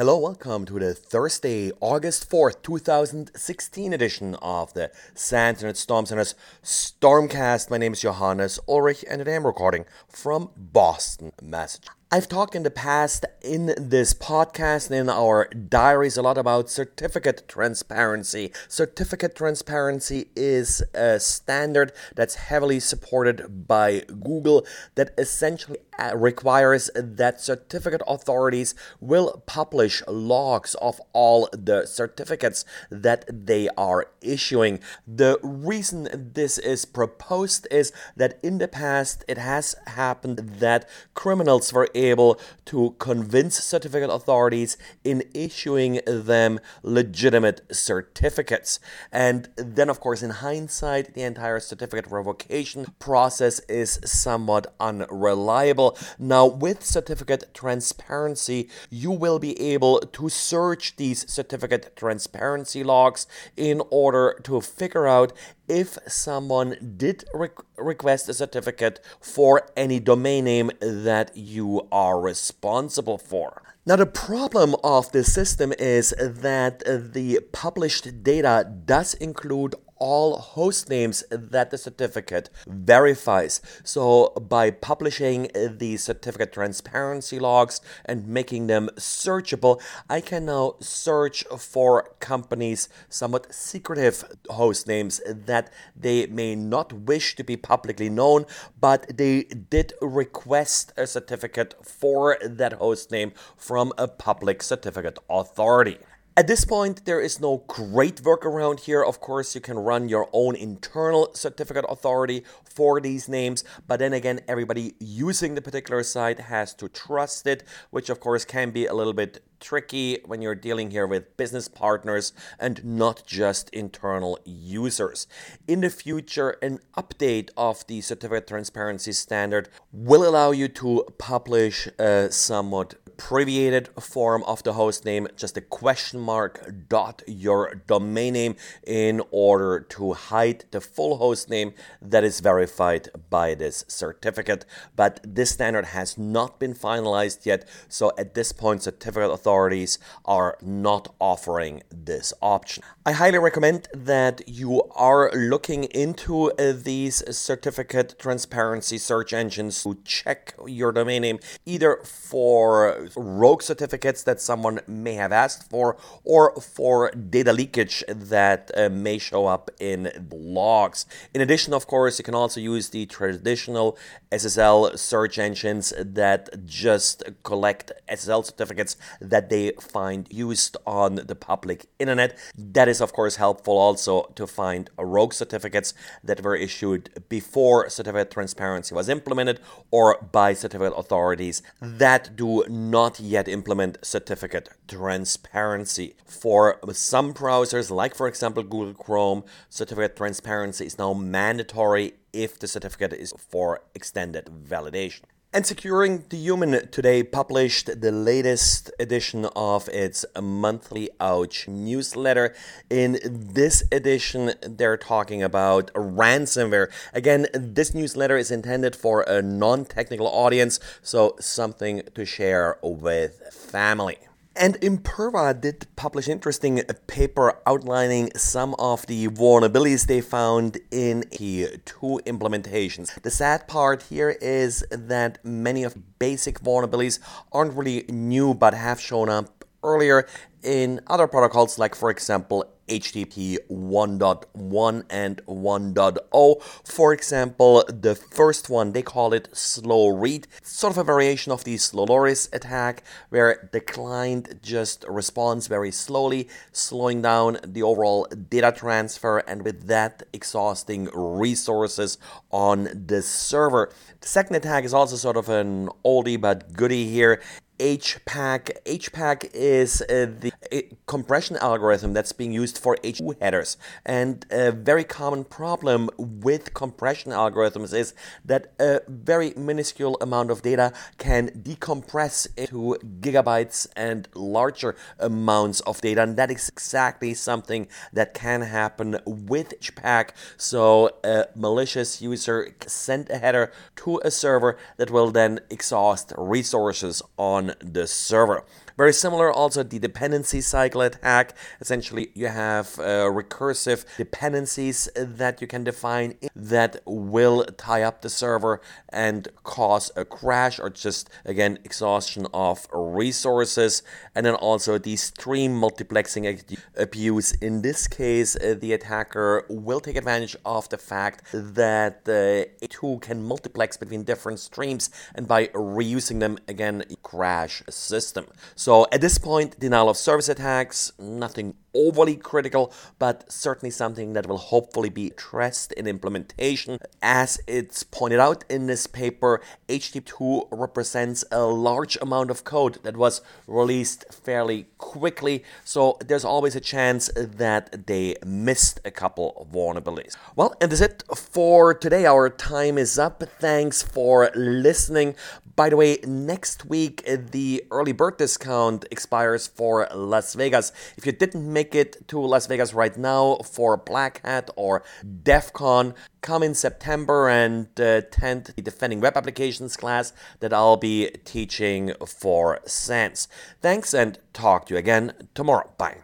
Hello, welcome to the Thursday, August 4th, 2016 edition of the SANS Internet Storm Center's Stormcast. My name is Johannes Ulrich and today I'm recording from Boston, Massachusetts. I've talked in the past in this podcast and in our diaries a lot about certificate transparency. Certificate transparency is a standard that's heavily supported by Google that essentially Uh, requires that certificate authorities will publish logs of all the certificates that they are issuing. The reason this is proposed is that in the past it has happened that criminals were able to convince certificate authorities in issuing them legitimate certificates. And then, of course, in hindsight, the entire certificate revocation process is somewhat unreliable. Now, with certificate transparency, you will be able to search these certificate transparency logs in order to figure out if someone did re- request a certificate for any domain name that you are responsible for. Now, the problem of this system is that the published data does include all host names that the certificate verifies. So, by publishing the certificate transparency logs and making them searchable, I can now search for companies' somewhat secretive host names that they may not wish to be publicly known, but they did request a certificate for that host name from a public certificate authority. At this point, there is no great workaround here. Of course, you can run your own internal certificate authority for these names, but then again, everybody using the particular site has to trust it, which of course can be a little bit tricky when you're dealing here with business partners and not just internal users. In the future, an update of the certificate transparency standard will allow you to publish a somewhat abbreviated form of the host name, just a question mark dot your domain name in order to hide the full host name that is verified by this certificate. But this standard has not been finalized yet, so at this point, certificate authorities are not offering this option. I highly recommend that you are looking into uh, these certificate transparency search engines to check your domain name either for rogue certificates that someone may have asked for, or for data leakage that uh, may show up in logs. In addition, of course, you can also use the traditional SSL search engines that just collect SSL certificates that they find used on the public internet. That is, of course, helpful also to find rogue certificates that were issued before certificate transparency was implemented or by certificate authorities that do not not yet implement certificate transparency. For some browsers, like for example Google Chrome, certificate transparency is now mandatory if the certificate is for extended validation. And Securing the Human today published the latest edition of its monthly Ouch newsletter. In this edition, they're talking about ransomware. Again, this newsletter is intended for a non technical audience, so something to share with family. And Imperva did publish interesting paper outlining some of the vulnerabilities they found in the two implementations. The sad part here is that many of basic vulnerabilities aren't really new but have shown up earlier in other protocols, like, for example, HTTP 1.1 and 1.0. For example, the first one, they call it slow read, sort of a variation of the Slowloris attack, where the client just responds very slowly, slowing down the overall data transfer, and with that, exhausting resources on the server. The second attack is also sort of an oldie but goodie here. HPACK. HPACK is uh, the compression algorithm that's being used for H2 headers. And a very common problem with compression algorithms is that a very minuscule amount of data can decompress into gigabytes and larger amounts of data. And that is exactly something that can happen with HPACK. So a malicious user send a header to a server that will then exhaust resources on the server. Very similar also the dependency cycle attack. Essentially, you have uh, recursive dependencies that you can define that will tie up the server and cause a crash or just again exhaustion of resources. And then also the stream multiplexing abuse. In this case, uh, the attacker will take advantage of the fact that uh, a tool can multiplex between different streams and by reusing them again crash a system. So at this point, denial of service attacks, nothing overly critical, but certainly something that will hopefully be addressed in implementation. As it's pointed out in this paper, HTTP2 represents a large amount of code that was released fairly quickly, so there's always a chance that they missed a couple of vulnerabilities. Well, and that's it for today. Our time is up. Thanks for listening. By the way, next week the early bird discount expires for Las Vegas. If you didn't make it to Las Vegas right now for Black Hat or DEF CON, come in September and uh, attend the Defending Web Applications class that I'll be teaching for SANS. Thanks and talk to you again tomorrow. Bye.